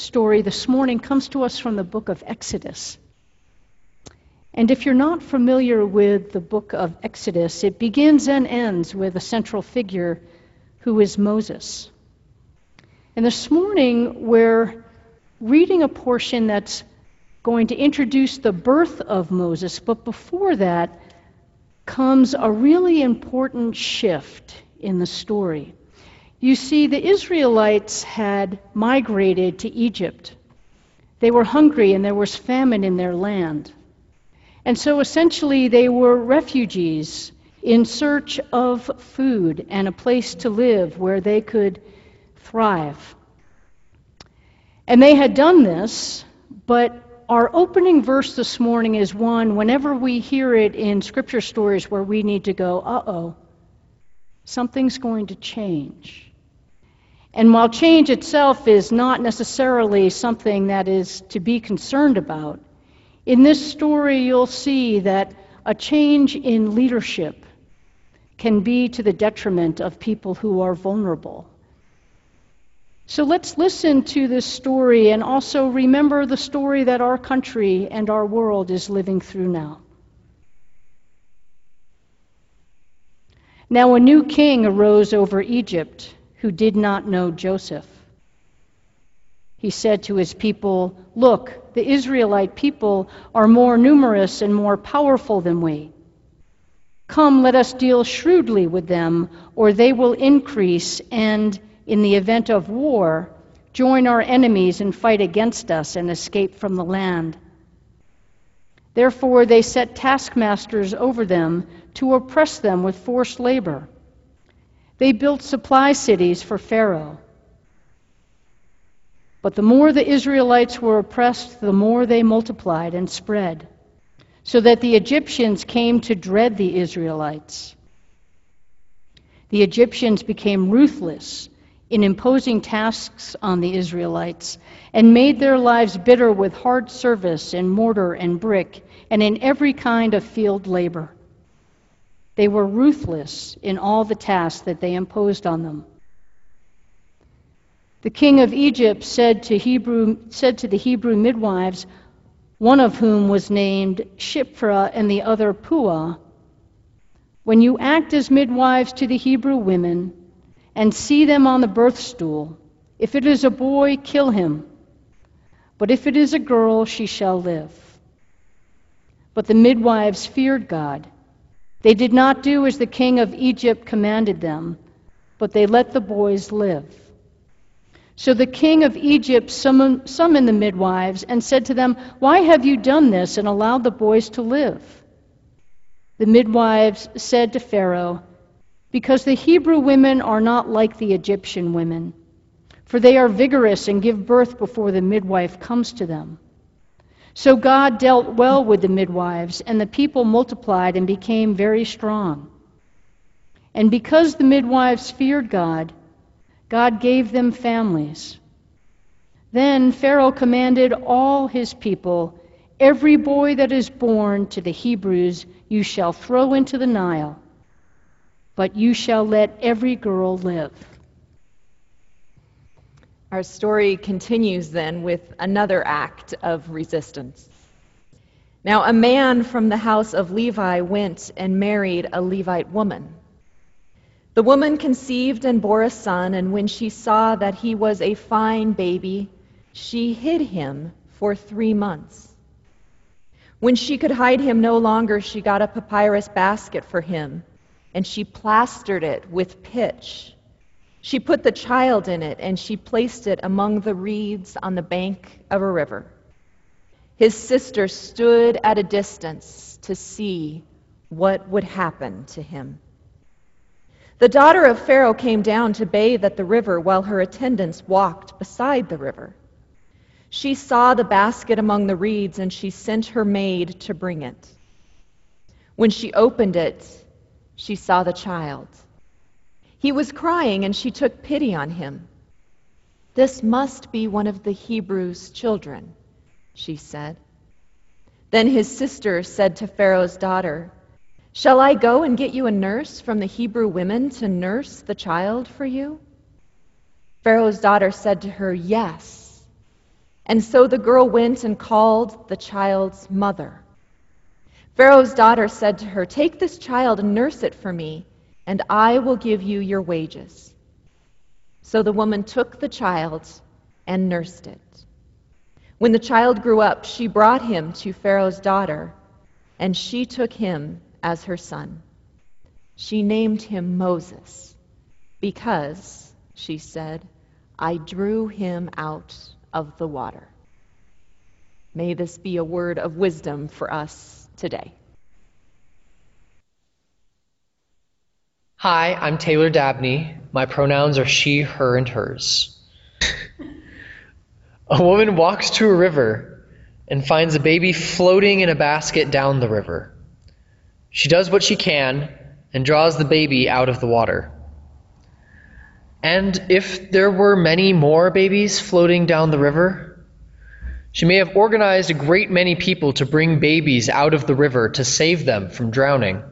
story this morning comes to us from the book of Exodus. And if you're not familiar with the book of Exodus, it begins and ends with a central figure who is Moses. And this morning, we're reading a portion that's going to introduce the birth of Moses, but before that comes a really important shift in the story. You see, the Israelites had migrated to Egypt. They were hungry and there was famine in their land. And so essentially, they were refugees in search of food and a place to live where they could thrive. And they had done this, but our opening verse this morning is one, whenever we hear it in scripture stories, where we need to go, uh oh, something's going to change. And while change itself is not necessarily something that is to be concerned about, in this story you'll see that a change in leadership can be to the detriment of people who are vulnerable. So let's listen to this story and also remember the story that our country and our world is living through now. Now, a new king arose over Egypt who did not know Joseph. He said to his people, Look, the Israelite people are more numerous and more powerful than we. Come, let us deal shrewdly with them, or they will increase, and in the event of war, join our enemies and fight against us and escape from the land. Therefore, they set taskmasters over them to oppress them with forced labor. They built supply cities for Pharaoh. But the more the Israelites were oppressed, the more they multiplied and spread, so that the Egyptians came to dread the Israelites. The Egyptians became ruthless in imposing tasks on the Israelites and made their lives bitter with hard service in mortar and brick and in every kind of field labor. They were ruthless in all the tasks that they imposed on them. The king of Egypt said to, Hebrew, said to the Hebrew midwives, one of whom was named Shiphrah and the other Puah, When you act as midwives to the Hebrew women and see them on the birth stool, if it is a boy, kill him. But if it is a girl, she shall live. But the midwives feared God they did not do as the king of Egypt commanded them, but they let the boys live. So the king of Egypt summoned, the midwives and said to them, Why have you done this and allowed the boys to live? The midwives said to Pharaoh, Because the Hebrew women are not like the Egyptian women, for they are vigorous and give birth before the midwife comes to them. So God dealt well with the midwives, and the people multiplied and became very strong. And because the midwives feared God, God gave them families. Then Pharaoh commanded all his people Every boy that is born to the Hebrews you shall throw into the Nile, but you shall let every girl live. Our story continues then with another act of resistance. Now, a man from the house of Levi went and married a Levite woman. The woman conceived and bore a son, and when she saw that he was a fine baby, she hid him for three months. When she could hide him no longer, she got a papyrus basket for him, and she plastered it with pitch she put the child in it, and she placed it among the reeds on the bank of a river. His sister stood at a distance to see what would happen to him. The daughter of Pharaoh came down to bathe at the river while her attendants walked beside the river. She saw the basket among the reeds, and she sent her maid to bring it. When she opened it, she saw the child. He was crying, and she took pity on him. This must be one of the Hebrews' children, she said. Then his sister said to Pharaoh's daughter, Shall I go and get you a nurse from the Hebrew women to nurse the child for you? Pharaoh's daughter said to her, Yes. And so the girl went and called the child's mother. Pharaoh's daughter said to her, Take this child and nurse it for me, and I will give you your wages. So the woman took the child and nursed it. When the child grew up, she brought him to Pharaoh's daughter, and she took him as her son. She named him Moses because, she said, I drew him out of the water. May this be a word of wisdom for us today. Hi, I'm Taylor Dabney. My pronouns are she, her, and hers. a woman walks to a river and finds a baby floating in a basket down the river. She does what she can and draws the baby out of the water. And if there were many more babies floating down the river, she may have organized a great many people to bring babies out of the river to save them from drowning.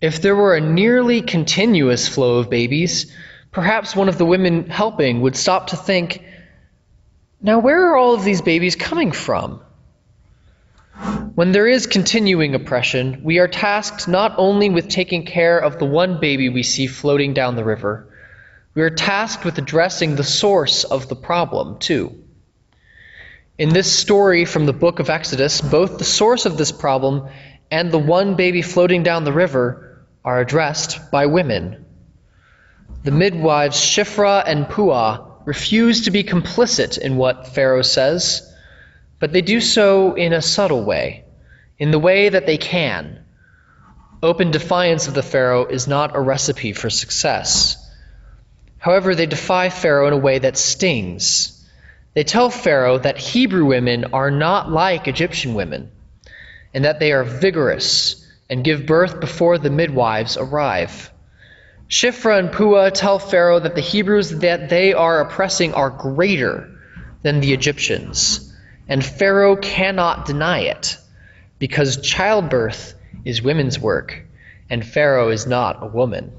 If there were a nearly continuous flow of babies, perhaps one of the women helping would stop to think, now where are all of these babies coming from? When there is continuing oppression, we are tasked not only with taking care of the one baby we see floating down the river, we are tasked with addressing the source of the problem, too. In this story from the book of Exodus, both the source of this problem and the one baby floating down the river are addressed by women. The midwives Shiphrah and Puah refuse to be complicit in what Pharaoh says, but they do so in a subtle way, in the way that they can. Open defiance of the Pharaoh is not a recipe for success. However, they defy Pharaoh in a way that stings. They tell Pharaoh that Hebrew women are not like Egyptian women, and that they are vigorous and give birth before the midwives arrive. Shiphrah and Puah tell Pharaoh that the Hebrews that they are oppressing are greater than the Egyptians, and Pharaoh cannot deny it, because childbirth is women's work, and Pharaoh is not a woman.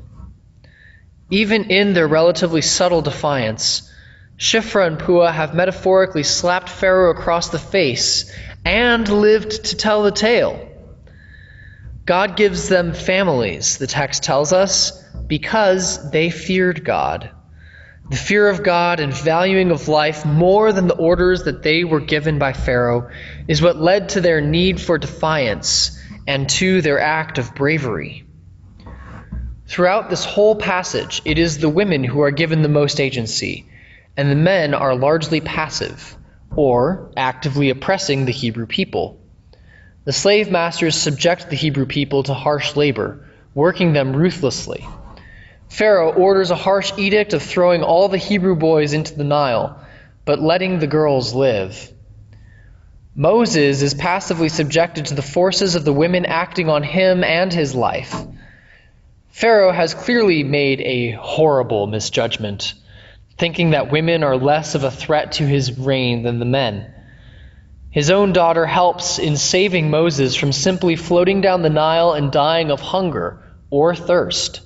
Even in their relatively subtle defiance, Shiphrah and Puah have metaphorically slapped Pharaoh across the face and lived to tell the tale. God gives them families, the text tells us, because they feared God. The fear of God and valuing of life more than the orders that they were given by Pharaoh is what led to their need for defiance and to their act of bravery. Throughout this whole passage, it is the women who are given the most agency, and the men are largely passive, or actively oppressing the Hebrew people. The slave masters subject the Hebrew people to harsh labor, working them ruthlessly. Pharaoh orders a harsh edict of throwing all the Hebrew boys into the Nile, but letting the girls live. Moses is passively subjected to the forces of the women acting on him and his life. Pharaoh has clearly made a horrible misjudgment, thinking that women are less of a threat to his reign than the men. His own daughter helps in saving Moses from simply floating down the Nile and dying of hunger or thirst.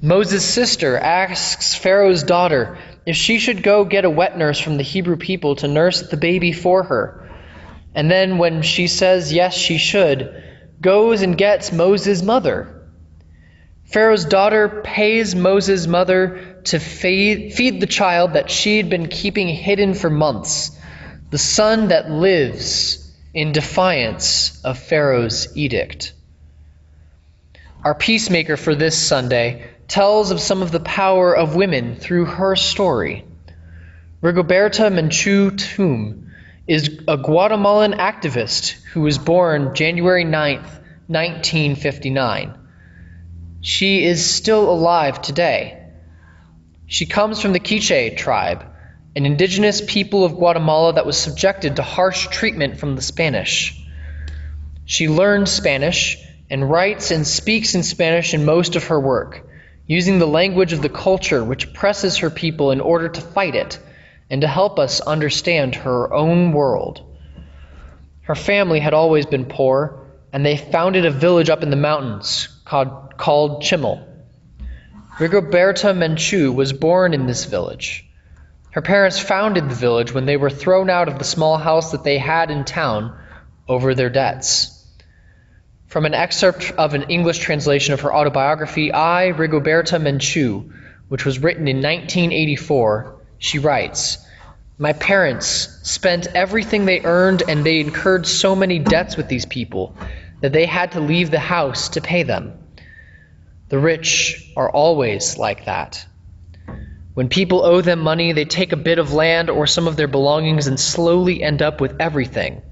Moses' sister asks Pharaoh's daughter if she should go get a wet nurse from the Hebrew people to nurse the baby for her. And then, when she says yes, she should, goes and gets Moses' mother Pharaoh's daughter pays Moses' mother to feed the child that she'd been keeping hidden for months, the son that lives in defiance of Pharaoh's edict. Our peacemaker for this Sunday tells of some of the power of women through her story. Rigoberta Menchu Tum is a Guatemalan activist who was born January 9th, 1959. She is still alive today. She comes from the Quiche tribe, an indigenous people of Guatemala that was subjected to harsh treatment from the Spanish. She learned Spanish and writes and speaks in Spanish in most of her work, using the language of the culture which oppresses her people in order to fight it and to help us understand her own world. Her family had always been poor, and they founded a village up in the mountains called, called Chimel. Rigoberta Menchú was born in this village. Her parents founded the village when they were thrown out of the small house that they had in town over their debts. From an excerpt of an English translation of her autobiography, I, Rigoberta Menchú, which was written in 1984, she writes My parents spent everything they earned and they incurred so many debts with these people that they had to leave the house to pay them. The rich are always like that. When people owe them money, they take a bit of land or some of their belongings and slowly end up with everything.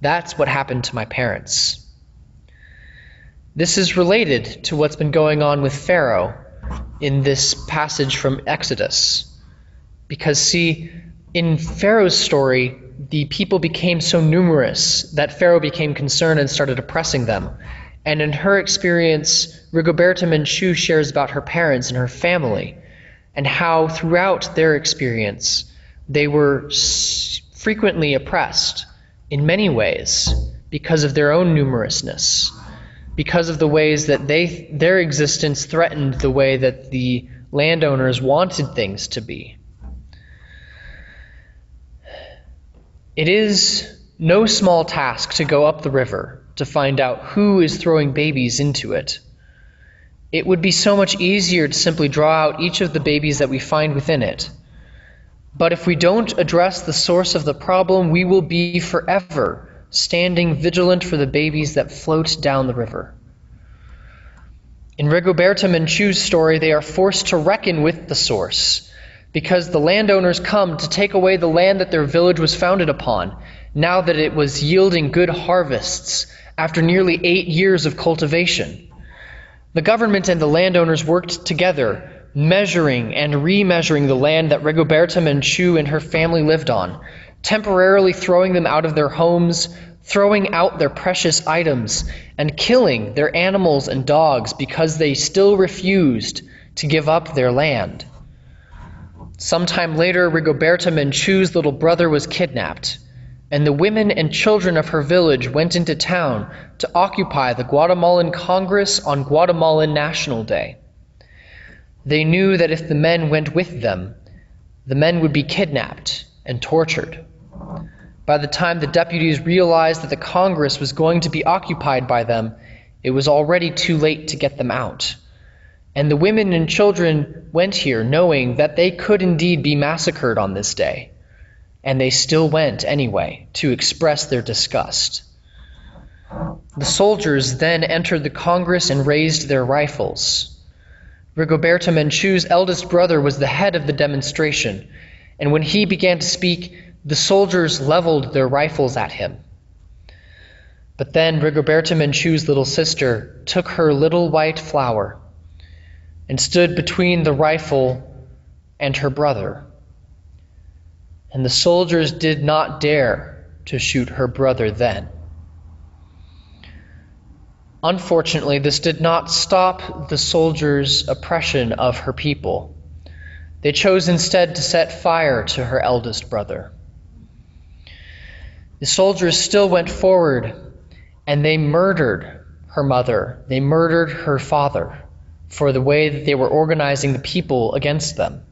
That's what happened to my parents. This is related to what's been going on with Pharaoh in this passage from Exodus. Because, see, in Pharaoh's story, the people became so numerous that Pharaoh became concerned and started oppressing them. And in her experience, Rigoberta Menchú shares about her parents and her family and how throughout their experience they were frequently oppressed in many ways because of their own numerousness, because of the ways that they their existence threatened the way that the landowners wanted things to be. It is no small task to go up the river to find out who is throwing babies into it. It would be so much easier to simply draw out each of the babies that we find within it. But if we don't address the source of the problem, we will be forever standing vigilant for the babies that float down the river. In Rigoberta Menchú's story, they are forced to reckon with the source because the landowners come to take away the land that their village was founded upon, now that it was yielding good harvests after nearly eight years of cultivation. The government and the landowners worked together, measuring and remeasuring the land that Rigoberta Menchú and her family lived on, temporarily throwing them out of their homes, throwing out their precious items, and killing their animals and dogs because they still refused to give up their land. Sometime later, Rigoberta Menchú's little brother was kidnapped and the women and children of her village went into town to occupy the Guatemalan Congress on Guatemalan National Day. They knew that if the men went with them, the men would be kidnapped and tortured. By the time the deputies realized that the Congress was going to be occupied by them, it was already too late to get them out. And the women and children went here knowing that they could indeed be massacred on this day and they still went anyway to express their disgust. The soldiers then entered the Congress and raised their rifles. Rigoberta Menchú's eldest brother was the head of the demonstration, and when he began to speak, the soldiers leveled their rifles at him. But then Rigoberta Menchú's little sister took her little white flower and stood between the rifle and her brother and the soldiers did not dare to shoot her brother then. Unfortunately, this did not stop the soldiers' oppression of her people. They chose instead to set fire to her eldest brother. The soldiers still went forward and they murdered her mother. They murdered her father for the way that they were organizing the people against them.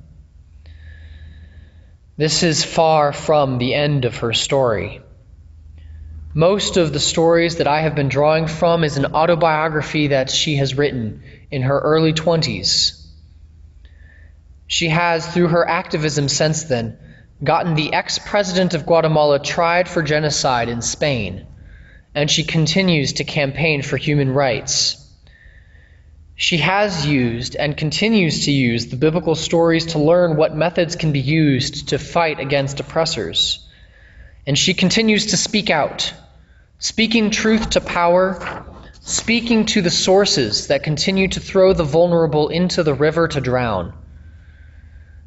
This is far from the end of her story. Most of the stories that I have been drawing from is an autobiography that she has written in her early 20s. She has, through her activism since then, gotten the ex president of Guatemala tried for genocide in Spain, and she continues to campaign for human rights. She has used and continues to use the biblical stories to learn what methods can be used to fight against oppressors. And she continues to speak out, speaking truth to power, speaking to the sources that continue to throw the vulnerable into the river to drown.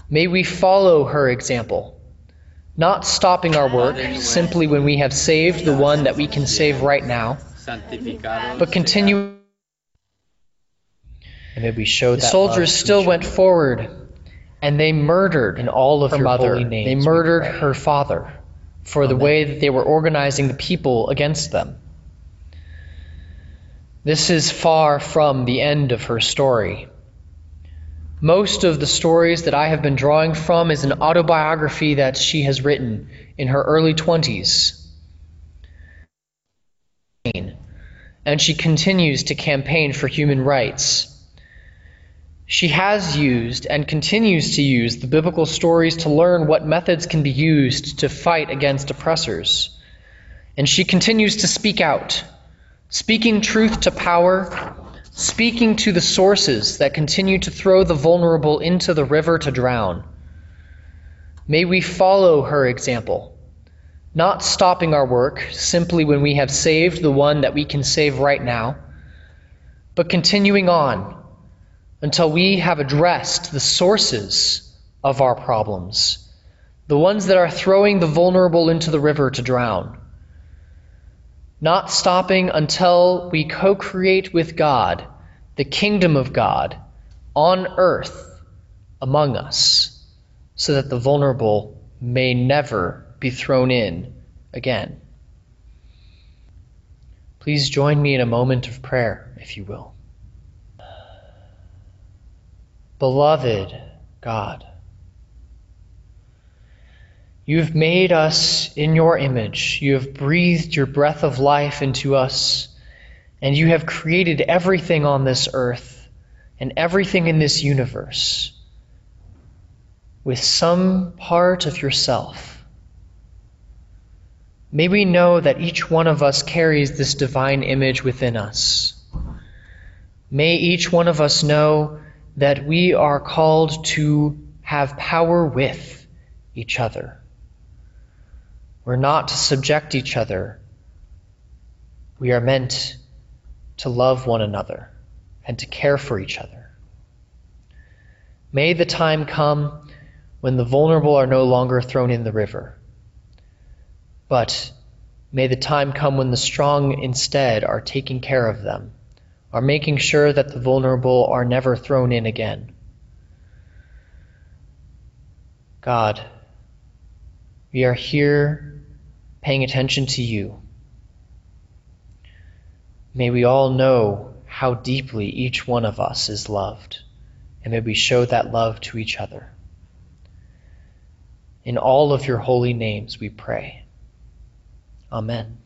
May we follow her example, not stopping our work simply when we have saved the one that we can save right now, but continue. And may we show the soldiers still went forward, and they murdered in all of her mother. They murdered her father for the way that they were organizing the people against them. This is far from the end of her story. Most of the stories that I have been drawing from is an autobiography that she has written in her early 20s. And she continues to campaign for human rights. She has used and continues to use the biblical stories to learn what methods can be used to fight against oppressors. And she continues to speak out, speaking truth to power, speaking to the sources that continue to throw the vulnerable into the river to drown. May we follow her example, not stopping our work simply when we have saved the one that we can save right now, but continuing on until we have addressed the sources of our problems, the ones that are throwing the vulnerable into the river to drown not stopping until we co create with God the kingdom of God on earth among us, so that the vulnerable may never be thrown in again. Please join me in a moment of prayer, if you will. Beloved God, you have made us in your image. You have breathed your breath of life into us. And you have created everything on this earth and everything in this universe with some part of yourself. May we know that each one of us carries this divine image within us. May each one of us know that we are called to have power with each other we're not to subject each other. We are meant to love one another and to care for each other. May the time come when the vulnerable are no longer thrown in the river, but may the time come when the strong instead are taking care of them, are making sure that the vulnerable are never thrown in again. God, we are here paying attention to you. May we all know how deeply each one of us is loved, and may we show that love to each other. In all of your holy names we pray. Amen.